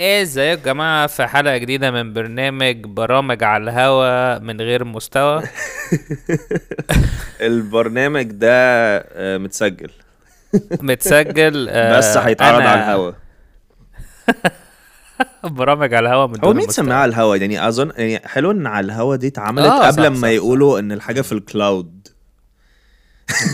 إيه ازيكم يا جماعة في حلقة جديدة من برنامج برامج على الهوا من غير مستوى؟ البرنامج ده آه، متسجل. متسجل آه، بس هيتعرض أنا على الهوا. برامج على الهوا من هو دون مين مستوى. سماها على الهوا؟ يعني أظن يعني حلو ان على الهوا دي اتعملت آه، قبل صح، ما صح، يقولوا إن الحاجة في الكلاود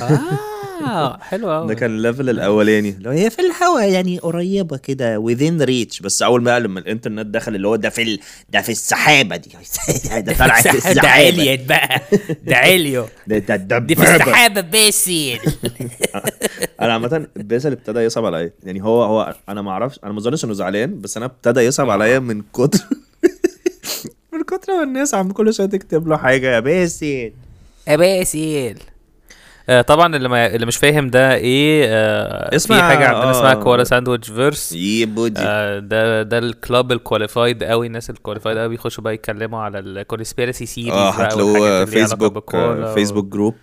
آه حلو ده قوي كان ال level الأولاني. لو هي في الهوا يعني قريبة كده within reach. بس أول ما لما الإنترنت دخل اللي هو ده في ال... ده في السحابة دي. ده طالع في ده السحابة. عليت بقى. ده عليو ده ده ده دي في السحابة باسل. أنا عامة باسل ابتدى يصعب عليا. يعني هو هو أنا ما أعرفش أنا ما أظنش إنه زعلان بس أنا ابتدى يصعب عليا من كتر من كتر ما الناس عم كل شوية تكتب له حاجة. يا باسل. باسل. آه طبعا اللي ما اللي مش فاهم ده إيه آه اسمع- في حاجة عندنا آه. اسمها كوالا ساندويتش فيرس. آه ده ده الكلاب ال qualified قوي الناس ال qualified قوي بيخشوا بقى يتكلموا على ال conspiracy theories آه هتلاقوه فيسبوك فيسبوك group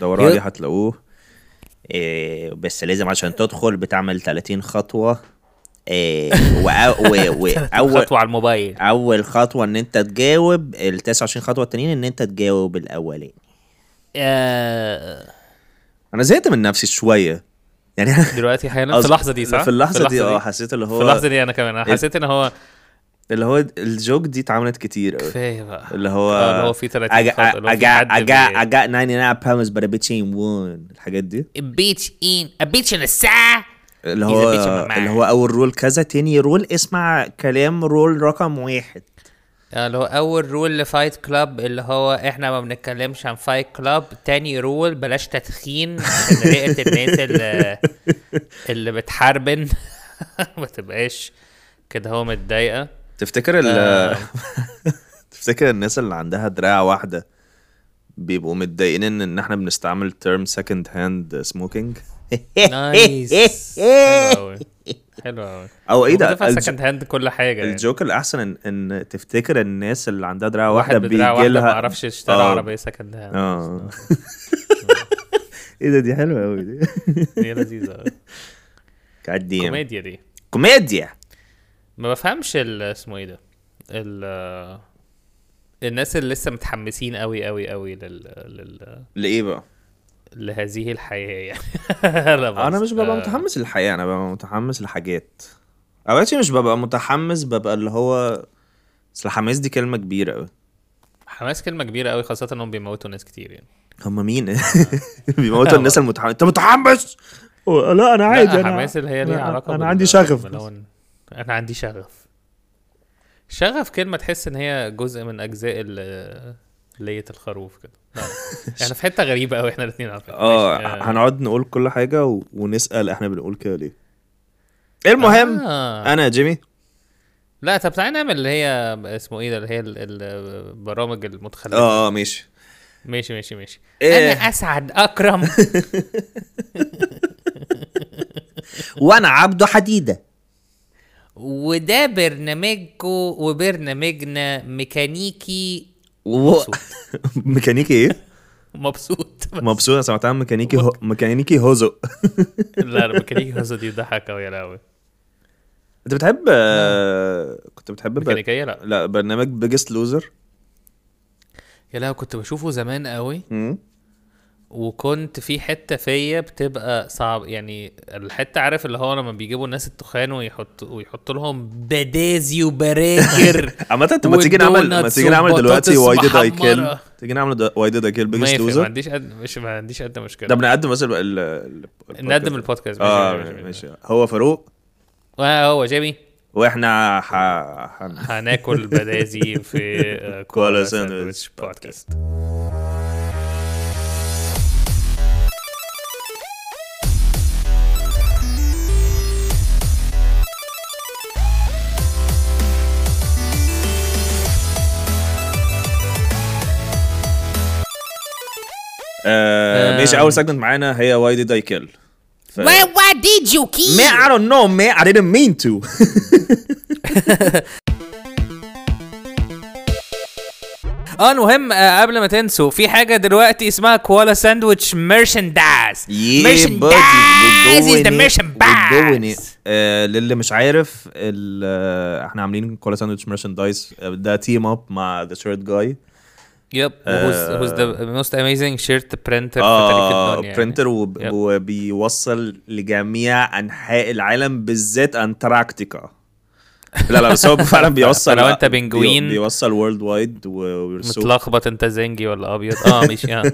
دوروا عليه هتلاقوه. إيه بس لازم عشان تدخل بتعمل 30 خطوة. إيه واول خطوة على الموبايل. أول خطوة إن أنت تجاوب ال 29 خطوة التانيين إن أنت تجاوب الأولاني. آه أنا زهقت من نفسي شوية. يعني دلوقتي حالا في اللحظة دي صح؟ في اللحظة دي آه حسيت اللي في هو اللحظة دي أنا كمان. أنا حسيت إن هو اللي هو الجوك دي اتعملت كتير قوي كفاية بقى. اللي هو آه، اللي هو في 30 I got, I في got, حد I got, بي- I got 99 pounds but a bitch ain't one. الحاجات دي. بيتش ان بيتش ان الساعة اللي a هو bitch a. اللي هو أول رول كذا تاني رول اسمع كلام رول رقم واحد. آه، اللي هو أول rule ل Fight Club اللي هو إحنا ما بنتكلمش عن Fight Club تاني rule بلاش تدخين عشان رئة الناس اللي, اللي بتحاربن. ما تبقاش كده هو متضايقة. تفتكر ال آه. تفتكر الناس اللي عندها دراع واحدة بيبقوا متضايقين ان إن إحنا بنستعمل term second hand smoking nice حلو قوي أو إيه ده؟ الج- second hand كل حاجة يعني. ال joke الأحسن ان, إن تفتكر الناس اللي عندها دراع واحد واحدة بدراع بيجي واحدة ما لها عرفش يشتري آه. عربية second hand آه. إيه ده؟ دي حلوة قوي دي. هي لذيذة قوي كوميديا كوميديا دي. كوميديا. ما بفهمش اسمه إيه ده؟ ال الناس اللي لسه متحمسين قوي قوي قوي لل... لل... لإيه بقى؟ لهذه الحياة يعني. أنا بص، مش ببقى آه، متحمس للحياة أنا ببقى متحمس لحاجات. اوقات مش ببقى متحمس ببقى اللي هو أصل الحماس دي كلمة كبيرة قوي حماس كلمة كبيرة قوي خاصة إنهم بيموتوا ناس كتير يعني. هم مين؟ بيموتوا الناس المتحمس. أنت متحمس؟ لا أنا عادي لا أنا حماس اللي هي ليها أنا- علاقة أنا عندي شغف أنا عندي شغف. شغف كلمة تحس إن هي جزء من أجزاء ال- لية الخروف كده. لا. إحنا في حتة غريبة قوي إحنا الاثنين على فكرة. آه ماشي، هنقعد نقول كل حاجة و... ونسأل إحنا بنقول كده ليه. المهم آه. أنا جيمي. لا طب تعالى نعمل اللي هي اسمه إيه ده اللي هي ال- البرامج المتخلفة. آه آه ماشي. ماشي ماشي ماشي. إيه. أنا أسعد أكرم. وأنا عبده حديدة. وده برنامجكو وبرنامجنا ميكانيكي و... ميكانيكي إيه؟ مبسوط مبسوط أنا سمعتها ميكانيكي هو... ميكانيكي هوزو. لا لا ميكانيكي هزة دي ضحك قوي يا لهوي. أنت بتحب آه، كنت بتحب بر... ميكانيكية لا. لا برنامج بيجست لوزر يا لهوي كنت بشوفه زمان قوي. وكنت في حتة فيا بتبقى صعب يعني الحتة عارف اللي هو لما بيجيبوا الناس التخان ويحط ويحطوا لهم بدازي وبراجر عامة طب ما تيجي نعمل ما تيجي نعمل دلوقتي واي ديد اي كيل. تيجي نعمل واي ديد اي كيل بيجست يفرق، ما لوزر عنديش قد مش ما عنديش قد مشكلة. ده بنقدم مثلا. نقدم البودكاست آه ماشي, هو فاروق. وهو جيمي. وإحنا ح... هناكل بدازي في آه، كولا ساندويتش بودكاست. آه آم. ماشي أول segment معانا هي Why Did I Kill ف... Why, why did you kill? Man, I don't know, man. I didn't mean to. آه المهم آه، قبل ما تنسوا في حاجة دلوقتي اسمها Koala Sandwich merchandise. We're doing it. آه للي مش عارف ال- آه، إحنا عاملين Koala Sandwich merchandise ده team up مع The Shirt Guy Yep who's the most amazing shirt printer في تاريخ آه الدنيا printer يعني. وب... Yep. وبيوصل لجميع أنحاء العالم بالذات أنتاركتيكا. لا لا بس هو فعلا بيوصل فلو أنت بي- penguin بيوصل worldwide متلخبط أنت زنجي ولا أبيض؟ آه ماشي آه.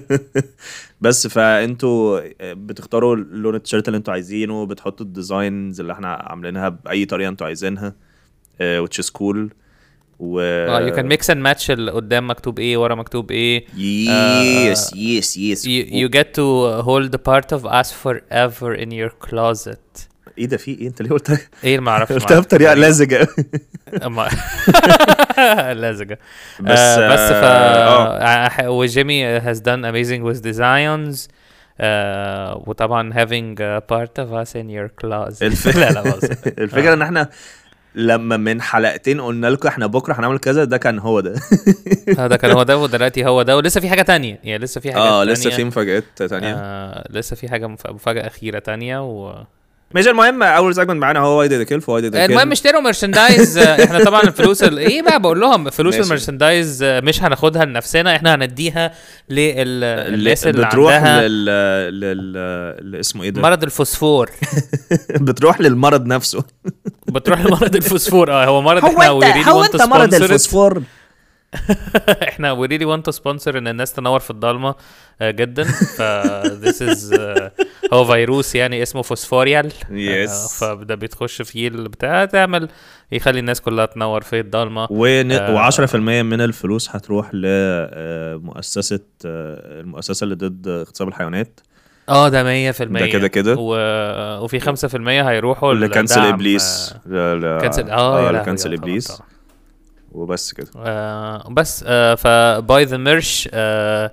بس فأنتوا بتختاروا لون التيشيرت اللي أنتوا عايزينه بتحطوا ال designs اللي إحنا عاملينها بأي طريقة أنتوا عايزينها uh, which is cool. و آه you can mix and match اللي قدام مكتوب إيه ورا مكتوب إيه yes yes yes you get to hold the part of us forever in your closet. إيه ده في إيه؟ أنت ليه قلتها إيه ما أعرفش؟ قلتها بطريقه لزجة. لازقه بس آه بس ف آه. وجيمي done amazing with designs. آه وطبعا having part of us in your closet. الف... لا لا. الفكرة إن إحنا لما من حلقتين قلنا لكم إحنا بكره هنعمل كذا ده كان هو ده. هذا كان هو ده ودلوقتي هو ده ولسه في حاجة تانية. يعني لسه في حاجة آه لسه في مفاجآت تانية. آه لسه في حاجة مف- مفاجأة أخيرة تانية و ماشي المهم أول segment معانا هو Why Did Kill ف Why Did المهم اشتروا merchandise آه، إحنا طبعا الفلوس ال... إيه بقى بقول لهم فلوس. ال merchandise آه، مش هناخدها لنفسنا إحنا هنديها للناس اللي بتروح عندها لل لل اللي اسمه إيه ده؟ مرض الفوسفور. بتروح للمرض نفسه. بتروح لمرض الفوسفور آه هو مرض هو إحنا انت we really هو want to انت مرض. الفوسفور إحنا we really want to sponsor إن الناس تنور في الضلمة آه، جدا ف this is آه، هو فيروس يعني اسمه فوسفوريال Yes. آه، فده بتخش فيه البتاع تعمل يخلي الناس كلها تنور في الضلمة ون... آه. و10% من الفلوس هتروح لمؤسسة المؤسسة اللي ضد اغتصاب الحيوانات آه ده 100% ده كده كده. و... وفي 5% هيروحوا لكنسل إبليس. كنسل آه يا آه، طبعاً، إبليس. طبعاً. وبس كده. آه بس آه ف buy the merch آه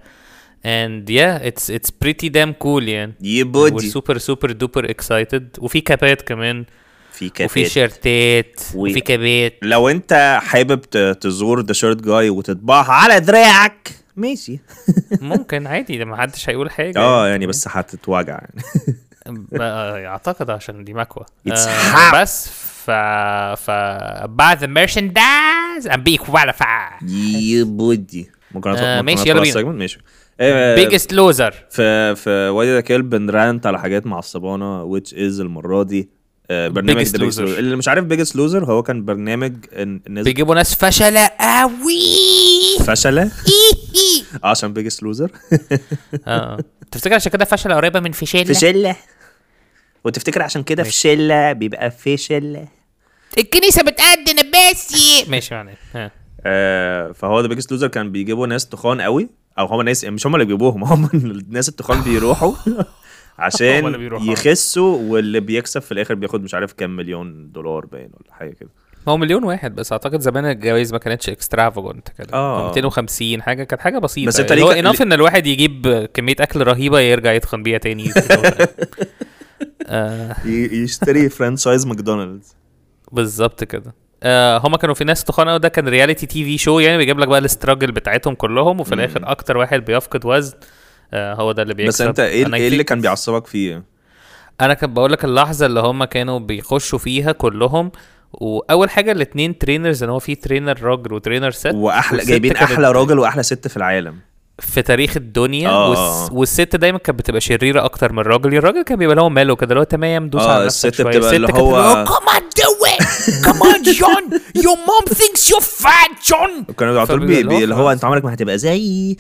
and yeah it's it's pretty damn cool يعني. يا we're بودي super super duper excited. وفي كابات كمان. في وفي كافيه شيرتات. و- وفي كابات. لو انت حابب تزور ذا شيرت جاي وتطبعها على دراعك ماشي. ممكن عادي ده ما حدش هيقول حاجة. آه يعني بس هتتوجع يعني. آه، أعتقد عشان دي مكوى It's آه. بس ف ف merchandise and be qualified. يا بودي ممكن ادخل آه، ماشي، يلا بينا. ماشي. آه، biggest loser. في في وادي ذا كيل بنرانت على حاجات معصبانه which is المرة دي آه، برنامج Biggest Loser. Loser. اللي مش عارف Biggest Loser هو كان برنامج الناس بيجيبوا ناس فشلة قوي. فشلة؟ آه، عشان Biggest Loser آه. تفتكر عشان كده فشلة قريبة من فشلة؟ فشلة. وتفتكر عشان كده فشلة بيبقى فشلة. الكنيسة بتأذن بس ماشي معنى ها آه، فهو The Biggest Loser كان بيجيبوا ناس تخان قوي أو هم ناس مش هم اللي بيجيبوهم هم الناس التخان بيروحوا. عشان. يخسوا واللي بيكسب في الآخر بياخد مش عارف كام مليون دولار باين ولا حاجة كده. هو مليون واحد بس. أعتقد زمان الجوائز ما كانتش extravagant كده. كان 250 حاجة كانت حاجة بسيطة. بس اللي ليه هو enough إن الواحد يجيب كمية أكل رهيبة يرجع يتخن بيها تاني. آه. يشتري franchise ماكدونالدز بالظبط كده. آه هما كانوا في ناس تخانة ده كان reality TV show يعني بيجيب لك بقى ال struggle بتاعتهم كلهم وفي الآخر أكتر واحد بيفقد وزن. هو ده اللي بيكسب. بس انت إيه إيه اللي كان بيعصبك فيه؟ أنا كنت بقول لك اللحظة اللي هم كانوا بيخشوا فيها كلهم وأول حاجة الاثنين trainers إن هو في trainer راجل و trainer ست وأحلى جايبين أحلى راجل وأحلى ست في العالم. في تاريخ الدنيا آه. والس... والست دايما كانت بتبقى شريرة أكتر من الراجل. الراجل كان بيبقى له ماله كده اللي هو تمام دوس آه، على نفسك الست شوية. بتبقى اللي كانت هو- come on do it! Come on John! Your mom thinks you're fat John! كانوا على طول اللي هو اللي. انت عمرك ما هتبقى زيي.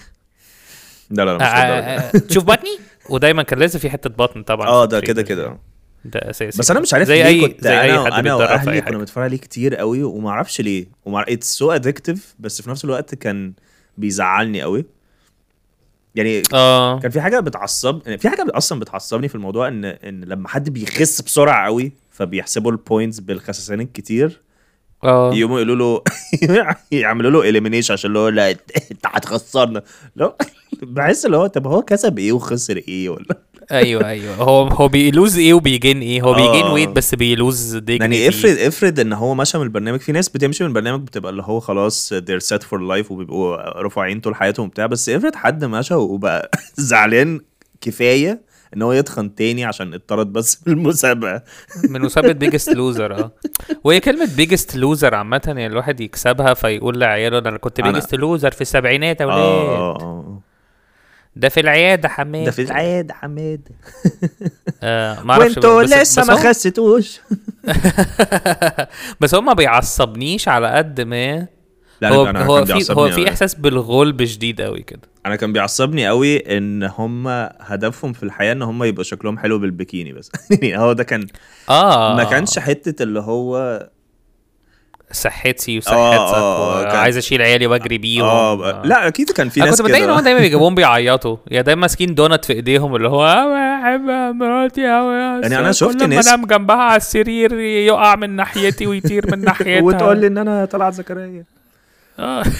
لا لا لا مش آه، للدرجة. آه، تشوف بطني؟ ودايما كان لازم في حتة بطن طبعا آه ده كده كده. ده أساسي. بس أنا مش عارف زي ليه اي كنت زي أي أنا حد أنا واهلي كنا بنتفرج عليه كتير قوي وما أعرفش ليه. وما it's so addictive بس في نفس الوقت كان بيزعلني قوي. يعني آه. كان في حاجة بتعصب يعني في حاجة أصلا بتعصبني في الموضوع ان إن لما حد بيخس بسرعة قوي فبيحسبوا ال points بالخسسان الكتير آه. يقوموا يقولوا له يعملوا له elimination عشان اللي هو لا انت هتخسرنا. لا بحس اللي هو طب هو كسب إيه وخسر إيه ولا؟ أيوه أيوه. هو هو بي lose إيه وبي gain إيه؟ هو بي gain آه. Weight بس بي lose dignity. يعني افرض افرض ان هو مشى من البرنامج في ناس بتمشي من البرنامج بتبقى اللي هو خلاص they're set for life وبيبقوا رفعين طول حياتهم وبتاع بس افرض حد مشى وبقى زعلان كفاية إن هو يتخن تاني عشان اتطرد بس في المسابقة. من مسابقة Biggest Loser آه. وهي كلمة Biggest Loser عامة يعني الواحد يكسبها فيقول لعياله أنا كنت Biggest Loser في السبعينات يا آه ولاد آه ده في العيادة حماد ده في العيد حماد آه ما وأنتوا لسه ما خستوش. بس هو ما بيعصبنيش على قد ما لا هو أنا هو كان في هو في. إحساس بالغلب شديد قوي كده. أنا كان بيعصبني قوي إن هم هدفهم في الحياة إن هم يبقى شكلهم حلو بالبيكيني بس. يعني هو ده كان آه. ما كانش حتة اللي هو صحتي آه، وصحتك آه، وعايز أشيل عيالي وأجري بيهم. آه لا أكيد كان في أنا ناس كنت بتضايق ان هم دايما بيجيبوهم بيعيطوا. يا دايما ماسكين دونت في إيديهم اللي هو "أنا بحب مراتي قوي يعني أنا شفت ناس- أنام جنبها على السرير يقع من ناحيتي ويطير من ناحيتها. وتقول لي إن أنا طلعت زكريا. آه.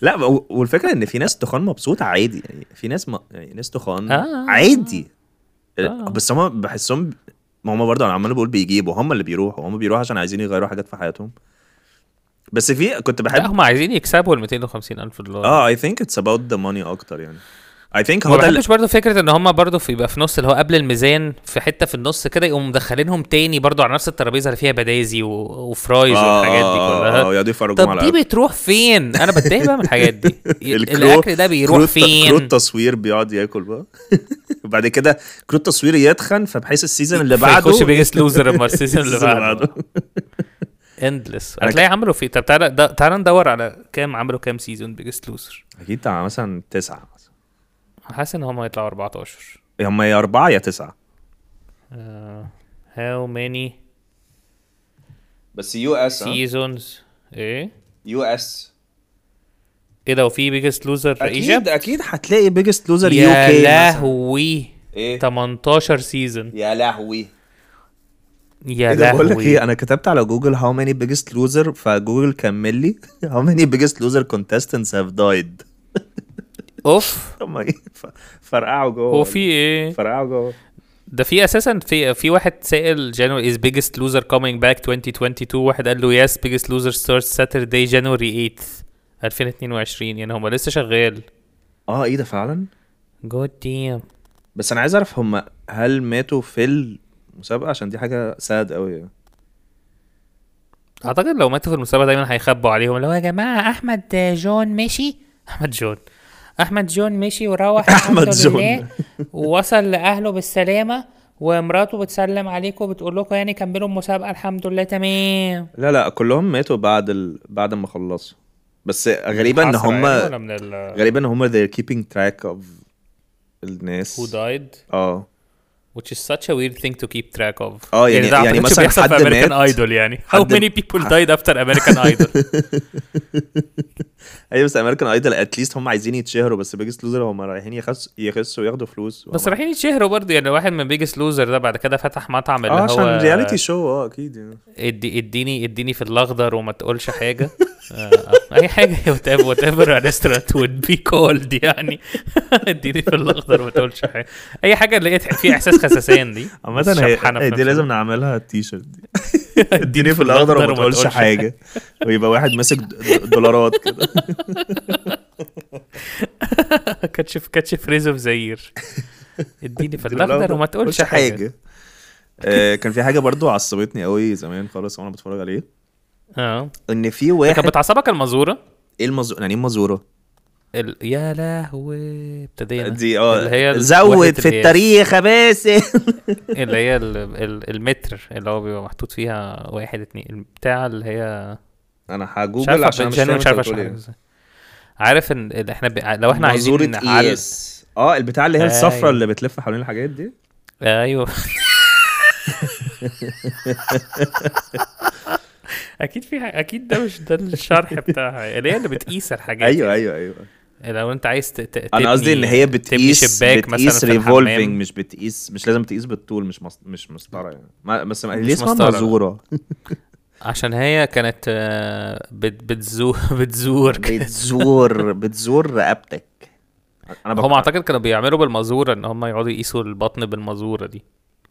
لا والفكرة إن في ناس تخان مبسوطة عادي يعني في ناس م... يعني ناس تخان آه. عادي آه. بس هم بحسهم ما هم برضه أنا عمال بقول بيجيبوا هم اللي بيروحوا هم بيروحوا عشان عايزين يغيروا حاجات في حياتهم بس في كنت بحب هم عايزين يكسبوا ال 250 ألف دولار آه I think it's about the money أكتر يعني I think هو ده بحبش برضه فكرة إن هم برضه في يبقى في نص اللي هو قبل الميزان في حتة في النص كده يقوموا مدخلينهم تاني برضه على نفس الترابيزة اللي فيها بدازي و... و fries آه، والحاجات دي كلها. آه يقعدوا يفرجوا طب دي بتروح فين؟ أنا بتضايق بقى من الحاجات دي. الأكل ده بيروح فين؟ التصوير بيقعد ياكل بقى. وبعد كده crew التصوير يتخن فبحيث ال season اللي بعده فيخش Biggest Loser أما ال season اللي بعده. اندلس هتلاقي عملوا فيه. طب تعالى تعالى ندور على كام عملوا كام season Biggest Loser أكيد مثلا مثلا حاسس إن هم هيطلعوا 14 هم يا أربعة يا تسعة. how many بس US seasons إيه؟ US. إيه ده وفي Biggest Loser أكيد Egypt؟ أكيد هتلاقي Biggest Loser UK لهوي. إيه؟ 18 season يا لهوي. يا إيه ده بقول لك لهوي. إيه أنا كتبت على جوجل how many Biggest Loser فجوجل كمل لي. how many Biggest Loser contestants have died أوف. إيه؟ ف- فرقعوا جوه هو في إيه؟ فرقعوا جوه. ده في أساسا في في واحد سائل January is Biggest Loser coming back 2022 واحد قال له yes Biggest Loser start Saturday January 8 2022 يعني هم لسه شغال. آه إيه ده فعلا؟ God damn بس أنا عايز أعرف هم هل ماتوا في المسابقة؟ عشان دي حاجة sad قوي يعني. أعتقد لو ماتوا في المسابقة دايما هيخبوا عليهم هو يا جماعة أحمد جون مشي؟ أحمد جون. أحمد جون مشي وروح الحمد جون. لله. ووصل لأهله بالسلامة ومراته بتسلم عليكم وبتقول لكم يعني كملوا المسابقه الحمد لله. تمام. لا لا كلهم ماتوا بعد ال... بعد ما خلصوا. بس غريبة ان هم يعني ال غريبة ان هم they're keeping track of الناس. Who died? آه. Which is such a weird thing to keep track of. آه يعني- ده يعني أعتقدش مثلا حد في American مات، Idol يعني. How many people died after American Idol? أيوه بس American Idol at least هم عايزين يتشهروا بس Biggest Loser هم رايحين يخس... يخسوا وياخدوا فلوس. بس رايحين يتشهروا برضه يعني واحد من Biggest Loser ده بعد كده فتح مطعم اللي آه هو عشان reality شو آه أكيد يعني. ادي اديني اديني في الأخضر وما تقولش حاجة. آه، أي حاجة وات ايفر وات ايفر ريستورانت وود بي كولد يعني. اديني في الأخضر وما تقولش حاجة. أي حاجة اللي هي فيها إحساس خساسان دي. بس هي, دي لازم. نعملها التيشيرت دي. اديني في الأخضر وما تقولش حاجة. ويبقى واحد ماسك دولارات كده. كاتشف كاتشف ريز اوف زير. اديني في الأخضر وما تقولش حاجة. آه، كان في حاجة برضو عصبتني قوي زمان خالص وأنا بتفرج عليه. آه. إن في كانت واحد بتعصبك المزورة؟ إيه المزورة يعني إيه المزورة؟ ال... يا لهوي ابتدينا. دي آه اللي هي زود في. التاريخ يا باسم اللي هي ال... ال... المتر اللي هو بيبقى محطوط فيها واحد اتنين بتاع اللي هي أنا هجوجل عارف عشان مش فاهم مش عارف إيه. عارف ان إحنا ب... لو إحنا عايزين. قياس آه البتاع اللي هي الصفرة أيوة. اللي بتلف حوالين الحاجات دي؟ أيوه. أكيد في ح- أكيد ده مش ده الشرح بتاعها. اللي هي اللي بتقيس الحاجات أيوه أيوه أيوه. لو أنت عايز ت... ت... أنا قصدي إن تبني- هي تبني بتقيس شباك بتقيس مثلا ريفولفنج مش بتقيس مش لازم تقيس بالطول مش مس... مش مسطرة يعني. ما... بس ما... ليه اسمها مسطرة. عشان هي كانت آه، بت... بتزور بتزور بتزور بتزور رقبتك أنا هم أعتقد كانوا بيعملوا بالمزوره إن هم يقعدوا يقيسوا البطن بالمزوره دي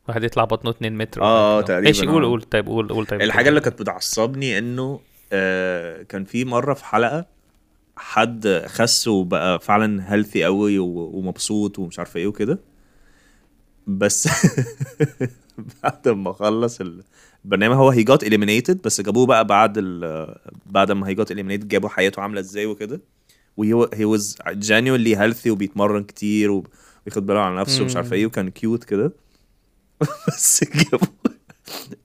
واحد يطلع بطنه 2 متر كده. تقريباً، ماشي قول آه. قول طيب قول قول طيب الحاجة اللي كانت بتعصبني إنه آه كان في مرة في حلقة حد خس وبقى فعلا هيلثي قوي. ومبسوط ومش عارف إيه وكده بس بعد ما خلص البرنامج هو هي جات eliminated بس جابوه بقى بعد ال بعد ما هي جات eliminated جابوا حياته عاملة إزاي وكده. وهي هي was genuinely healthy وبيتمرن كتير وبياخد باله على نفسه ومش عارف إيه وكان cute كده. بس جابوا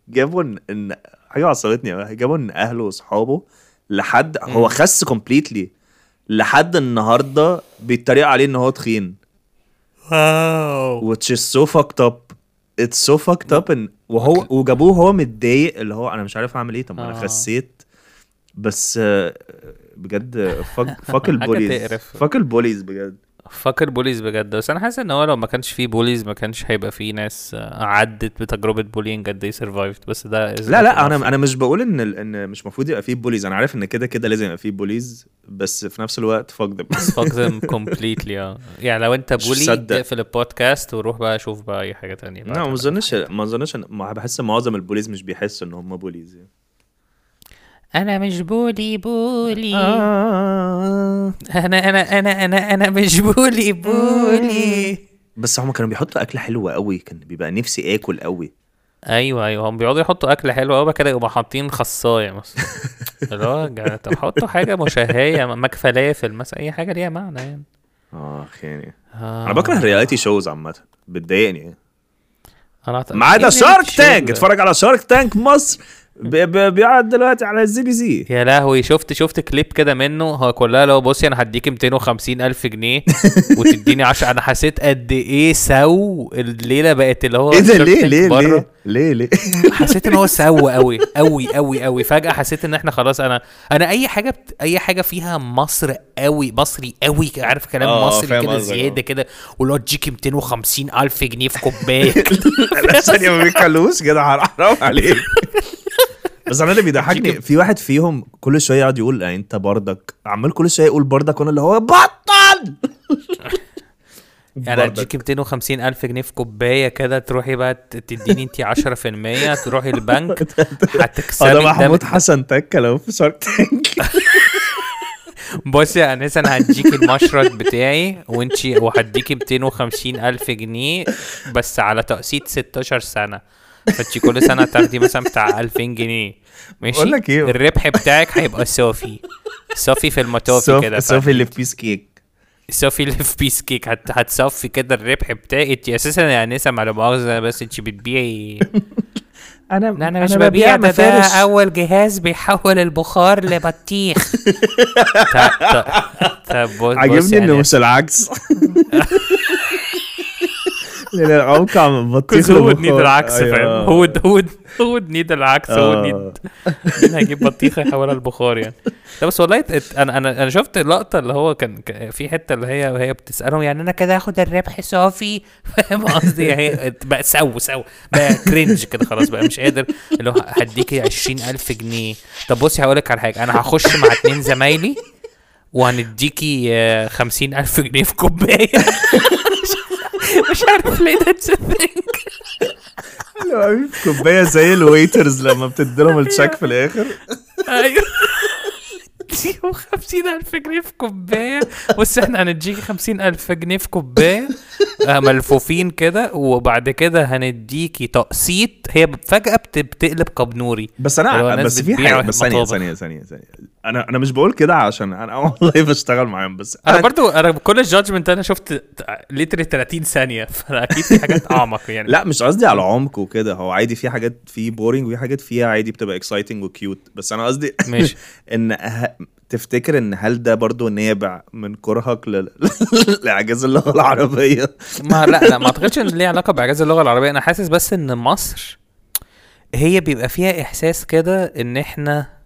جابوا إن إن حاجة عصبتني جابوا إن أهله وأصحابه لحد هو خس completely لحد النهارده بيتريق عليه إن هو تخين. Wow. Which is so fucked up. It's so fucked up ان وهو وجابوه هو متضايق اللي هو أنا مش عارف أعمل إيه. طب ما أنا آه. خسيت. بس آه، بجد fuck fuck ال bullies. fuck ال bullies بجد. fuck ال bullies بجد. بس أنا حاسس إن هو لو ما كانش فيه bullies ما كانش هيبقى فيه ناس آه، عدت بتجربة bullying قد إيه survived بس ده لا لا. أنا أنا مش بقول إن إن مش المفروض يبقى فيه bullies. أنا عارف إن كده كده لازم يبقى فيه bullies بس في نفس الوقت fuck them fuck them completely آه. يعني لو أنت bully. اقفل البودكاست وروح بقى شوف بقى أي حاجة تانية. لا ما أظنش ما أظنش بحس معظم البوليز مش بيحسوا إن هم بوليز يعني. أنا مش بولي. بولي آه. أنا أنا أنا أنا أنا مش بولي بولي. بس هم كانوا بيحطوا اكل حلو قوي كان بيبقى نفسي آكل قوي أيوه أيوه. هم بيقعدوا يحطوا اكل حلو قوي كده يبقوا حاطين خصاية مثلا. اللي طب حطوا حاجة مشهيه ماك فلافل مثلا. أي حاجة ليها معنى يعني. اخ يعني آه. أنا بكره ال reality shows عامة. بتضايقني أنا أعتقد- ما عدا في Shark Tank اتفرج على Shark Tank مصر. بيقعد دلوقتي على ال CBC يا لهوي شفت شفت كليب كده منه؟ هو كلها لو بصي أنا هديك 250 ألف جنيه وتديني 10 أنا حسيت قد إيه so الليلة بقت اللي هو إيه ده؟ ليه؟ ليه؟ بره. ليه؟ ليه؟ ليه حسيت إن هو so قوي قوي قوي قوي فجأة حسيت إن إحنا خلاص أنا أنا أي حاجة بت... أي حاجة فيها مصر قوي مصري قوي عارف كلام آه، مصري كده زيادة آه. كده واللي هو تجيكي 250 ألف جنيه في كوباية. ثانية ما بيتكلموش كده حرام عليك. بس أنا اللي بيضحكني في واحد فيهم كل شوية يقعد يقول "آه، أنت بردك. عمال كل شوية يقول بردك وأنا اللي هو بطل! يعني اديكي 250 ألف جنيه في كوباية كده تروحي بقى تديني انت 10% تروحي البنك هتكسبي ده- محمود حسن تكه لو في شارك تانك بصي يا انسه أنا هديكي المشرط بتاعي وانتي وهديكي 250 ألف جنيه بس على تقسيط 16 سنة. فانتي كل سنة تاخدي مثلا بتاع 2000 جنيه ماشي؟ بقول لك إيه؟ الربح بتاعك هيبقى صافي. صافي في المطافي كده صوفي اللي في بيس كيك صافي اللي في بيس كيك هت... هتصفي كده الربح بتاعي انتي أساسا يا انسه على مؤاخذة بس انتي بتبيعي. أنا أنا مش ببيع ده, ده أول جهاز بيحول البخار لبطيخ. طب عاجبني إنه يعني. مش العكس. لأن العوكة من بطيخ هو. نيد العكس أيوة. فاهم؟ هو هو هو نيد العكس هو آه. نيد مين هيجيب بطيخة يحولها لبخار يعني؟ لا بس والله أنا أنا أنا شفت اللقطه اللي هو كان في حتة اللي هي وهي بتسألهم يعني أنا كده هاخد الربح صافي؟ فاهم قصدي؟ هي بقى سو سو بقى كرنج كده خلاص بقى مش قادر. اللي هو هديكي 20000 جنيه. طب بصي هقول لك على حاجة. أنا هخش مع اتنين زمايلي. وهنديكي آه، 50000 جنيه في كوباية. مش عارف ليه that's thing حلو قوي كوباية زي ال waiters لما بتديلهم ال check في اديهم خمسين ألف جنيه في كوباية. بص إحنا هنديكي خمسين ألف جنيه في كوباية. آه، ملفوفين كده وبعد كده هنديكي تقسيط. هي بت- بتقلب قبنوري بس أنا بس في حاجة بس ثانية. ثانية ثانية ثانية. أنا أنا مش بقول كده عشان أنا والله بشتغل معاهم بس أنا برضو أنا كل ال judgement أنا شفت literally 30 ثانية. فأكيد في حاجات أعمق يعني. لا مش قصدي على عمق وكده. هو عادي في حاجات فيه boring وفي حاجات فيها عادي بتبقى exciting و cute بس أنا قصدي ماشي. إن. تفتكر إن هل ده برضو نابع من كرهك. لأعجاز اللغة العربية؟ ما لا لا ما أعتقدش إن ليه علاقة بأعجاز اللغة العربية. أنا حاسس بس إن مصر هي بيبقى فيها إحساس كده إن إحنا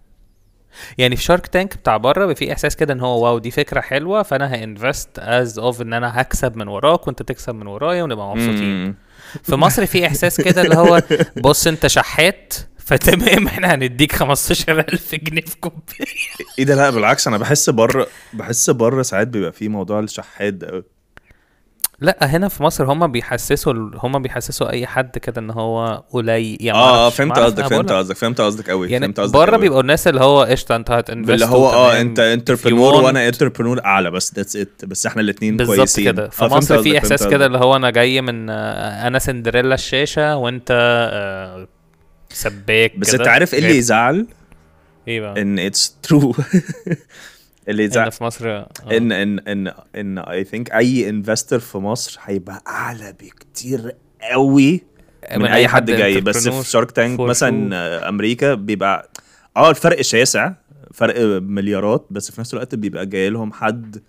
يعني في Shark Tank بتاع بره في إحساس كده إن هو wow دي فكرة حلوة فأنا ه invest as if إن أنا هكسب من وراك وأنت تكسب من ورايا ونبقى مبسوطين. في مصر في إحساس كده اللي هو بص أنت شحات فتمام إحنا هنديك 15000 جنيه في كوبايه إيه ده لا بالعكس أنا بحس بره بحس بره ساعات بيبقى في موضوع الشحات ده قوي لا هنا في مصر هما بيحسسوا هما بيحسسوا أي حد كده إن هو قليل يعني آه فهمت قصدك فهمت. قصدك فهمت قصدك قوي يعني فهمت قصدك بره. بيبقوا الناس اللي هو قشطة أنت هت invest اللي هو آه. أنت entrepreneur وأنا entrepreneur أعلى بس that's it بس إحنا الاثنين بالظبط كويسين كده آه، في مصر في إحساس. كده اللي هو أنا جاي من آه، أنا سندريلا الشاشة وأنت آه، سباك بس. انت عارف إيه اللي يزعل إيه بقى إن it's true اللي إن يزعل في مصر آه. ان ان ان إن I think أي investor في مصر هيبقى أعلى بكتير قوي من, أي حد جاي بس في Shark Tank مثلا sure. آه، أمريكا بيبقى آه الفرق شاسع فرق مليارات بس في نفس الوقت بيبقى جاي لهم حد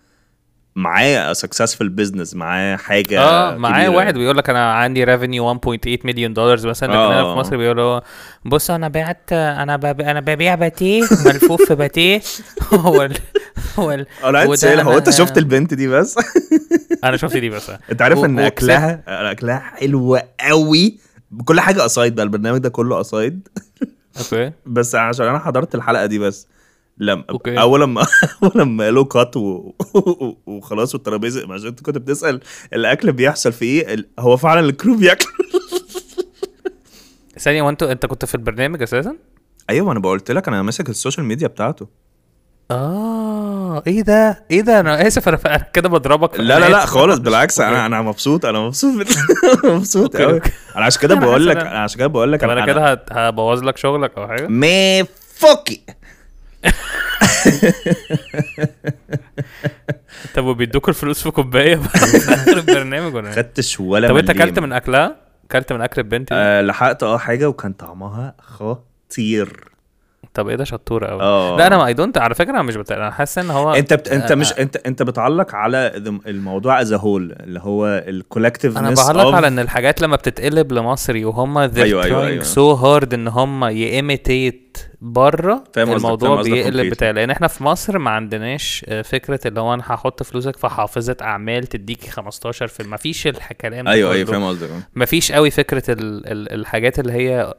معاه successful business معاه حاجة آه معاه. واحد بيقول لك أنا عندي revenue 1.8 مليون دولار مثلا لكن آه. هنا في مصر بيقولوا بص أنا بعت أنا بب... أنا ببيع باتيه ملفوف في باتيه. هو ال... هو ال... أنا عايز اسال هو أنت شفت البنت دي بس؟ أنا شفت دي بس. أنت عارف إن أكلها أكلها حلوة قوي. كل حاجة قصايد بقى البرنامج ده كله قصايد okay. بس عشان أنا حضرت الحلقة دي بس. لما okay. اول لما اول لما قالوا cut و... وخلاص والترابيزه عشان انت كنت بتسأل الأكل بيحصل في إيه؟ هو فعلا ال crew بياكل. ثانية وانت انت كنت في البرنامج أساسا؟ أيوه أنا قلت لك أنا ماسك ال social media بتاعته. آه إيه ده؟ إيه ده؟ أنا آسف أنا أنا كده بضربك. لا لا لا. خالص بالعكس. أنا أنا مبسوط أنا مبسوط مبسوط قوي. أنا عشان كده بقول لك أنا عشان كده بقول لك أنا كده هبوظ لك شغلك أو حاجة؟ مي فوكي طب وبيدوك الفلوس في كوباية في آخر البرنامج ولا إيه؟ خدتش ولا طب انت. أكلت من اكلها؟ أكلت من اكل البنت؟ آه لحقت آه حاجة وكان طعمها خطير طب إيه ده شطورة قوي آه لا أنا I don't على فكرة أنا مش بتاع أنا حاسس إن هو أنت بت... أنت آه، مش آه. انت أنت بتعلق على الموضوع as a whole اللي هو ال collective أنا بعلق على إن الحاجات لما بتتقلب لمصري وهم they're أيوة، أيوة، أيوة. so hard إن هم ي imitate بره الموضوع بيقلب. بتاع لأن إحنا في مصر ما عندناش آه، فكرة اللي هو أنا هحط فلوسك في حافظة أعمال تديكي 15 في ما فيش الكلام ده أيوه أيوه. فاهم قصدك ما فيش قوي فكرة ال ال الحاجات اللي هي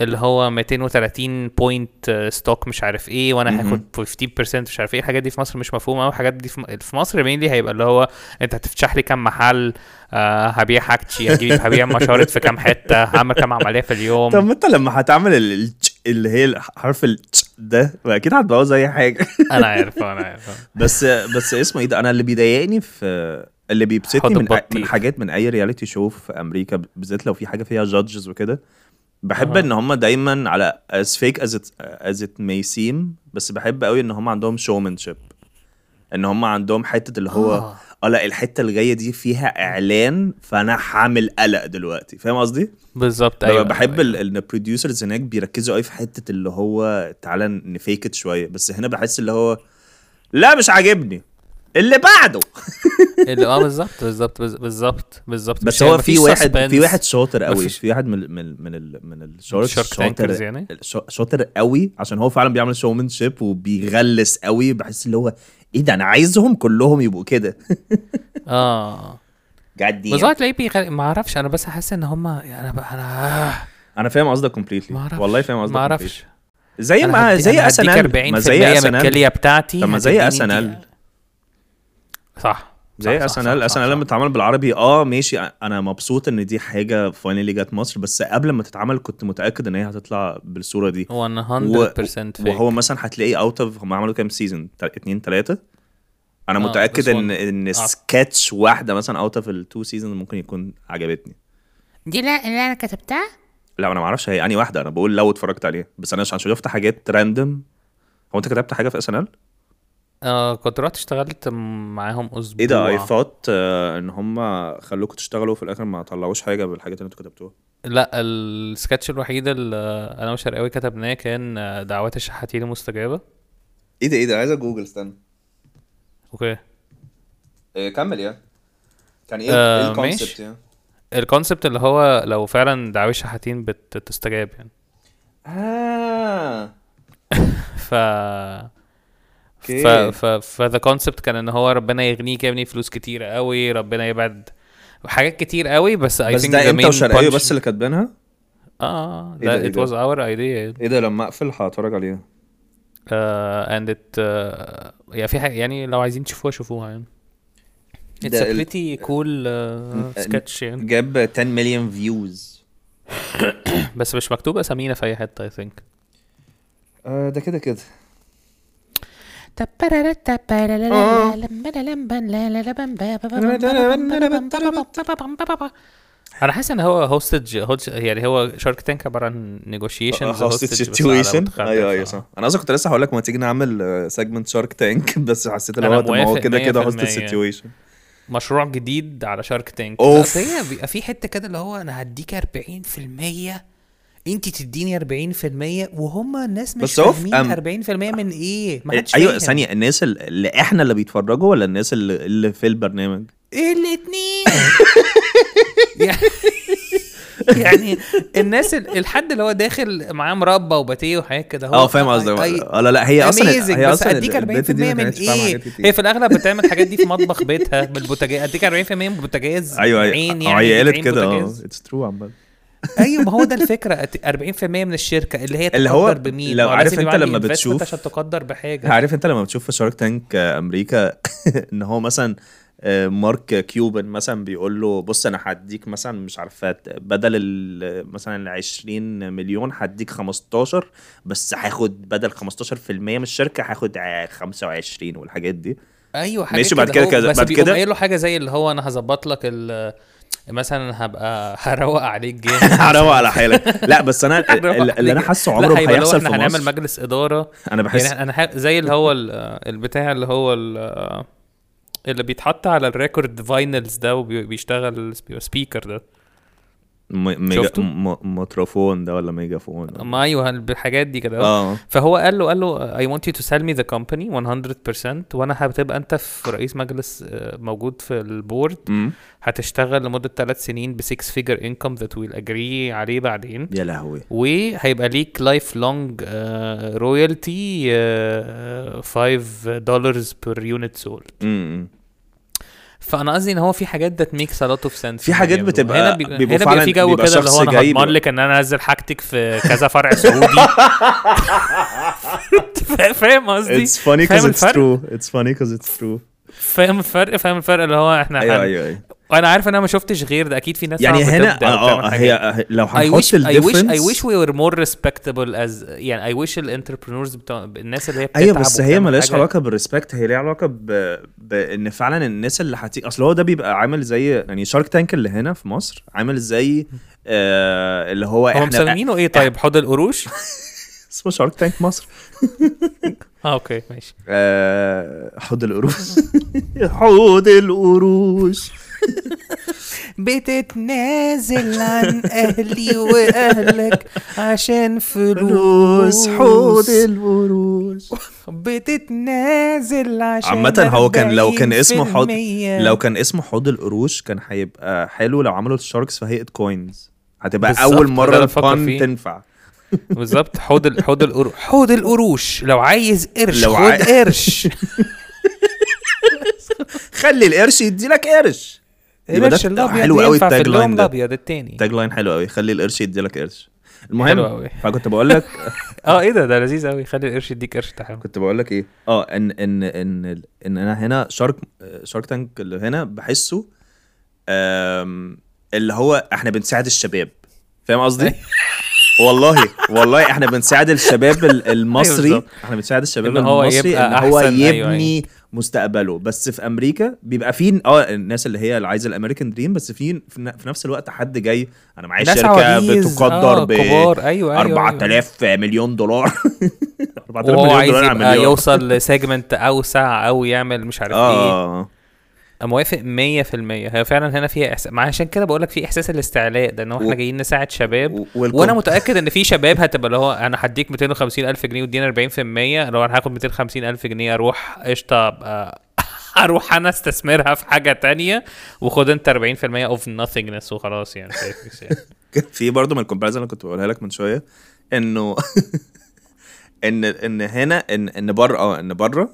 اللي هو 230 point stock مش عارف إيه وأنا. هاخد 15% مش عارف إيه. الحاجات دي في مصر مش مفهومة قوي الحاجات دي في, مصر مين هيبقى اللي هو أنت هتفتح لي كام محل آه هبيع حاجتي هجيب هبيع مشارط في كام حتة هعمل كام عملية في اليوم. طب ما أنت لما هتعمل ال- ال- اللي هي حرف ال ده أكيد هتبوظ أي حاجة. أنا عارف أنا عارف. بس بس اسمه إيه ده؟ أنا اللي بيضايقني في اللي بيبسطني من, من. حاجات من أي reality show في أمريكا بالذات لو في حاجة فيها judges وكده بحب أها. إن هم دايما على as fake as it as it may seem بس بحب قوي إن هم عندهم showmanship إن هم عندهم حتة اللي هو آه. آه لأ الحتة اللي جاية دي فيها إعلان فأنا هعمل قلق دلوقتي فاهم قصدي؟ بالظبط أيوه بحب أيوة. ال ال producers هناك بيركزوا قوي في حتة اللي هو تعالى ن fake it شوية بس هنا بحس اللي هو لأ مش عاجبني اللي بعده اللي آه بالظبط بالظبط بالظبط بالظبط بس هو في واحد. في واحد شاطر قوي في واحد من من من ال من ال sharks شاطر يعني؟ شا- شاطر قوي عشان هو فعلا بيعمل showmanship وبيغلس قوي بحس اللي هو إيه ده أنا عايزهم كلهم يبقوا كده آه جاد بس تلاقيه بيغ... ما أعرفش أنا بس حاسس إن هم أنا بقى أنا أنا فاهم قصدك completely والله فاهم قصدك ما. أعرفش زي ما زي SNL 40% ما زي SNL بتاعتي طب ما زي هتديني SNL. دي. صح. زي اس ان ال اس ان ال. لما اتعمل بالعربي آه ماشي. أنا مبسوط إن دي حاجة finally جت مصر بس قبل ما تتعمل كنت متأكد إن هي هتطلع بالصورة دي. 100% و- fake. وهو مثلا هتلاقي out of هم عملوا كام season اتنين تلاتة؟ أنا آه، متأكد إن إن آه. سكتش واحدة مثلا out of ال two season ممكن يكون عجبتني. دي لا اللي أنا كتبتها؟ لا أنا ما أعرفش هي أنهي واحدة. أنا بقول لو اتفرجت عليها. بس أنا عشان شفت حاجات random هو أنت كتبت حاجة في SNL آه كنت رحت اشتغلت معاهم أسبوع. إيه ده اي ثوت إن هم خلوكم تشتغلوا في الآخر ما طلعوش حاجة بالحاجات اللي أنتوا كتبتوها؟ لا السكتش الوحيد اللي أنا وشرقاوي كتبناه كان آه، دعوات الشحاتين المستجابة. إيه ده إيه ده عايز جوجل استنى. okay. إيه كمل يا. كان إيه آه، إيه ال concept. يعني؟ ال concept اللي هو لو فعلا دعاوي الشحاتين بتستجاب يعني. آه. ف ف ف ف the concept كان إن هو ربنا يغنيك يا ابني فلوس كتير قوي ربنا يبعد حاجات كتير قوي بس think the ده انت وشرقاوي بس اللي كاتبينها؟ آه إيه ده، ده؟ was our idea. إيه ده لما أقفل هتفرج عليها. uh, and it uh, يعني في حاجة يعني لو عايزين تشوفوها شوفوها يعني. it's a pretty cool sketch يعني. جاب 10 مليون views بس مش مكتوب اسامينا في أي حتة I think ده كده كده. أنا حاسس ان هو hostage يعني هو شارك تانك عبارة عن negotiations hostage situation أيوه أيوه صح. أنا أصلا كنت لسه هقول لك ما تيجي نعمل segment شارك تانك بس حسيت ان هو ما هو كده كده 100%. hostage situation مشروع جديد على شارك تانك هي بيبقى في حتة كده اللي هو أنا هديك 40% انت تديني 40% وهم الناس مش بس فاهمين أم- 40% من إيه؟ ما حدش أيوه. ثانية الناس ال- اللي إحنا اللي بيتفرجوا ولا الناس اللي, اللي في البرنامج؟ الاثنين يعني الناس ال- الحد اللي هو داخل معاه مربى وباتيه وحاجات كده هو آه فاهم قصدك. أي- آه لا لا هي أصلا هي بس أصلا أديك 40% البنت دي ما من إيه. هي في الأغلب بتعمل الحاجات دي في مطبخ بيتها بالبوتاجاز أديك 40% من البوتاجاز أيوه أيوه. هي قالت كده آه. it's true عامة أيوه ما هو ده الفكرة. 40% من الشركة اللي هي اللي هو بمين؟ لو عارف أنت لما بتشوف- عشان تقدر بحاجة. عارف أنت لما بتشوف في شارك تانك أمريكا إن هو مثلا آه، مارك كيوبن مثلا بيقول له بص أنا هديك مثلا مش عارفه بدل ال- مثلا ال 20 مليون هديك 15 بس هاخد بدل 15% من الشركة هاخد ع- 25 والحاجات دي. أيوه حاجة ماشي، بعد كده. بس بعد كده- قايل له حاجة زي اللي هو أنا هظبط لك ال مثلا هبقى هروق عليك جامد. هروق على حالك. لا بس أنا اللي أنا. حاسه عمره ما هيحصل في إحنا هنعمل مصر. مجلس إدارة. أنا بحس يعني أنا زي اللي هو ال- البتاع اللي هو ال- اللي بيتحط على ال record vinyls ده وبيشتغل speaker ده. ميجا شفته؟ م- ميكروفون ده ولا ميجافون؟ ما أيوه الحاجات دي كده. آه. فهو قال له قال له I want you to sell me the company 100% وأنا هتبقى أنت في رئيس مجلس آه، موجود في ال board. هتشتغل لمدة ثلاث سنين ب 6 figure income that we'll agree عليه بعدين. يا لهوي. وهيبقى ليك lifelong royalty 5 دولار per unit sold. فأنا قصدي إن هو في حاجات that makes a lot of sense في حاجات بتبقى- هنا بيبقى, بيبقوا هنا بيبقى في جو بيبقى كده اللي هو أنا هضمن بيبقى- لك إن أنا أنزل حاجتك في كذا فرع سعودي فا- فاهم قصدي فاهم because it's الفرق؟ true. It's funny because it's true. فاهم الفرق فاهم الفرق اللي هو إحنا أيوه هن- أيوه أيوه وأنا عارف إن أنا ما شفتش غير ده. أكيد في ناس يعني هنا آه حاجات. هي لو I هنحط ال difference I wish we were more respectable as يعني I wish ال entrepreneurs بتوع الناس اللي هي أيوه بتتعب بس هي حاجة- علاقة بال respect هي ليها علاقة ب... بان فعلا الناس اللي هتيجي أصل هو ده بيبقى عامل زي يعني شارك تانك اللي هنا في مصر عامل زي آه اللي هو هم إحنا مسمينه إيه طيب؟ حوض القروش؟ اسمه شارك تانك مصر. آه okay ماشي. آه حوض القروش. حوض القروش. بتتنازل عن أهلي وأهلك عشان فلوس. حوض القروش بتتنازل عشان عامة هو كان لو كان اسمه حوض 40% لو كان اسمه حوض القروش كان هيبقى حلو. لو عملوا ال sharks في هيئة coins هتبقى أول مرة فيه. تنفع. بالظبط حوض ال- حوض القروش حوض القروش. لو عايز قرش لو خد قرش. خلي القرش يديلك قرش. القرش الابيض حلو قوي ال tagline ده. الأبيض التاني. tagline حلو قوي. خلي القرش يديلك قرش. حلو المهم قوي. فكنت بقول لك آه إيه ده؟ ده لذيذ قوي. خلي القرش يديك قرش تعال كنت بقول لك إيه؟ آه ان ان إن إن أنا هنا شارك شارك تانك اللي هنا بحسه اللي هو إحنا بنساعد الشباب. فاهم قصدي؟ والله والله إحنا بنساعد الشباب ال- المصري. بالظبط. إحنا بنساعد الشباب المصري إن هو أيوة، يبني مستقبله. بس في أمريكا بيبقى في آه الناس اللي هي اللي عايزة ال American dream بس في في نفس الوقت حد جاي أنا معايا شركة بتقدر آه، ب أيوه أيوه 4000 مليون دولار. 4000 وهو مليون دولار. يوصل ل segment أوسع أو يعمل مش عارف إيه آه. أنا موافق 100% هي فعلا هنا فيها احساس ما عشان كده بقول لك في إحساس الاستعلاء ده إن إحنا و- جايين نساعد شباب. و- والكم- وأنا متأكد إن في شباب هتبقى اللي هو أنا هديك 250 ألف جنيه وادينا 40% لو أنا هاخد 250 ألف جنيه أروح قشطة أبقى أروح أنا أستثمرها في حاجة تانية وخد أنت 40% of nothingness وخلاص يعني. يعني. في برضه من ال comparison اللي كنت بقولها لك من شوية إنه ان إن هنا ان إن بره آه إن بره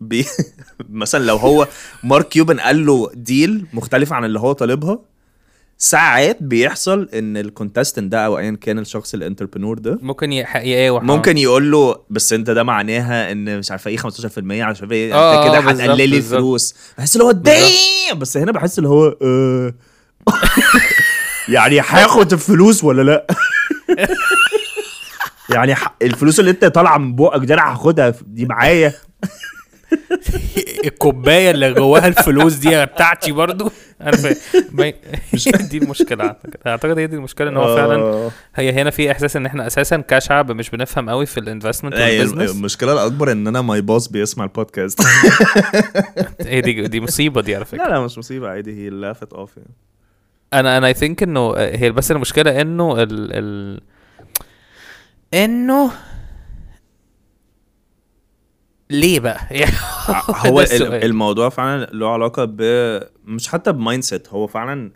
بي مثلا لو هو مارك كيوبن قال له deal مختلف عن اللي هو طالبها ساعات بيحصل إن ال contestant ده أو ايا كان الشخص ال entrepreneur ده ممكن يقاوح. ممكن يقول له بس أنت ده معناها إن مش عارفة إيه 15% مش عارفه إيه آه، انت كده هتقلل لي بالظبط. فلوس بحس اللي هو دايم بس هنا بحس اللي هو آه. يعني هاخد الفلوس ولا لأ؟ يعني الفلوس اللي أنت طالعة من بقك دي أنا هاخدها دي معايا. الكوباية اللي جواها الفلوس دي بتاعتي برضو؟ ما- دي المشكلة أعتقد. هي دي المشكلة إن هو فعلا آه. هي هنا في إحساس إن إحنا أساسا كشعب مش بنفهم قوي في ال investment لا، هي وال business المشكلة الأكبر إن أنا my boss بيسمع البودكاست هي دي دي مصيبة دي على فكرة. لا لا مش مصيبة عادي هي لافت اوف يعني. أنا أنا اي ثينك إنه هي بس المشكلة إنه ال ال إنه ليه بقى؟ هو ال- السؤال. الموضوع فعلا له علاقة ب مش حتى بمايند سيت هو فعلا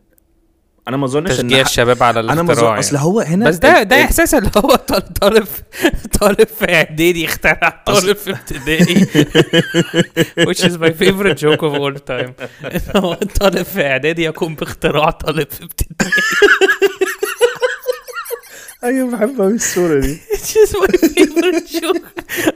أنا ما أظنش إن الشباب على أنا ما الاختراع اظن أصل يعني. هو هنا بس ده ده إحساس اللي هو طال- طالب طالب في إعدادي اخترع طالب في ابتدائي which is my favorite joke of all time هو طالب في إعدادي يقوم باختراع طالب في ابتدائي أيوه بحب قوي الصورة دي is my favorite joke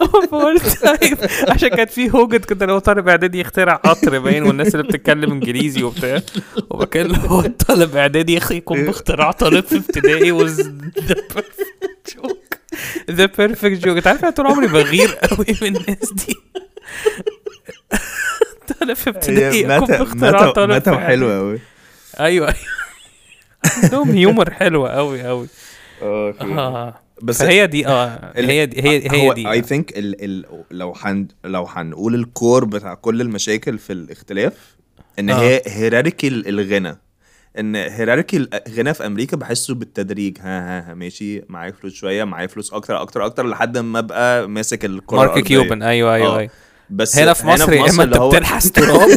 of all time. عشان كان في هوجت كده لو طالب إعدادي يخترع قطر باين والناس اللي بتتكلم إنجليزي وبتاع. وكان اللي هو طالب اعدادي يقوم باختراع طالب في ابتدائي was the perfect joke. The perfect joke. أنت عارف أنا طول عمري بغير قوي من الناس دي. طالب في ابتدائي يقوم متى باختراع طالب متى حلوة قوي أيوه أيوه. عندهم هيومر حلوة قوي قوي آه. بس فهي دي آه. هي دي هي هي دي. اي ثينك لو حن لو هنقول الكور بتاع كل المشاكل في الاختلاف إن آه. هي هيراركي الغنى. إن هيراركي الغنى في أمريكا بحسه بالتدريج. ها ها, ها ماشي معايا فلوس شوية معايا فلوس أكتر أكتر أكتر لحد ما أبقى ماسك الكره مارك. كيوبن. أيوه أيوه آه. أيوه. بس هنا في مصر يا إما أنت بتلحس تراب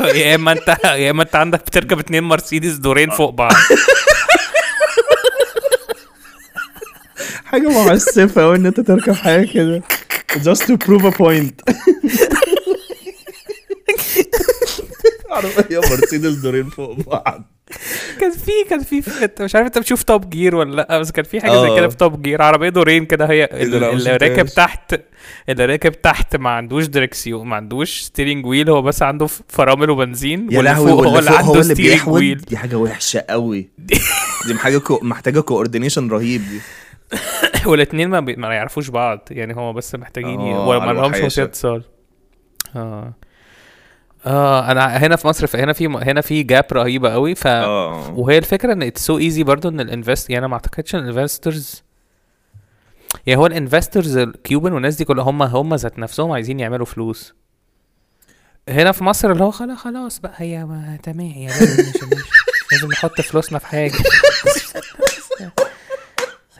يا- يا إما أنت يا إما أنت عندك بتركب اتنين مرسيدس دورين فوق بعض. حاجة معسفه قوي إن أنت تركب حاجة كده. Just to prove a point. عربية مرسيدس دورين فوق بعض. كان في كان في انت مش عارف أنت بتشوف Top Gear ولا لأ بس كان في حاجة زي آه. كده في Top Gear عربية دورين كده هي إيه اللي راكب. تحت اللي راكب تحت ما عندوش دركسيون ما عندوش steering wheel هو بس عنده فرامل وبنزين يا لهوي هو اللي عنده steering wheel دي حاجة وحشة قوي دي محتاجة co... محتاجة coordination رهيب دي. والاثنين ما, بي... ما يعرفوش بعض يعني هو بس محتاجين. آه، وما لهمش. وسيلة اتصال آه آه أنا هنا في مصر هنا في هنا في gap رهيبة قوي ف آه وهي الفكرة إن it's so easy برضه إن ال invest يعني أنا ما أعتقدش إن ال investors يعني هو ال investors الكيوبن والناس دي كلها هم هم ذات نفسهم عايزين يعملوا فلوس هنا في مصر اللي هو خلاص خلاص بقى هي ما تمام مش لازم نحط فلوسنا في حاجة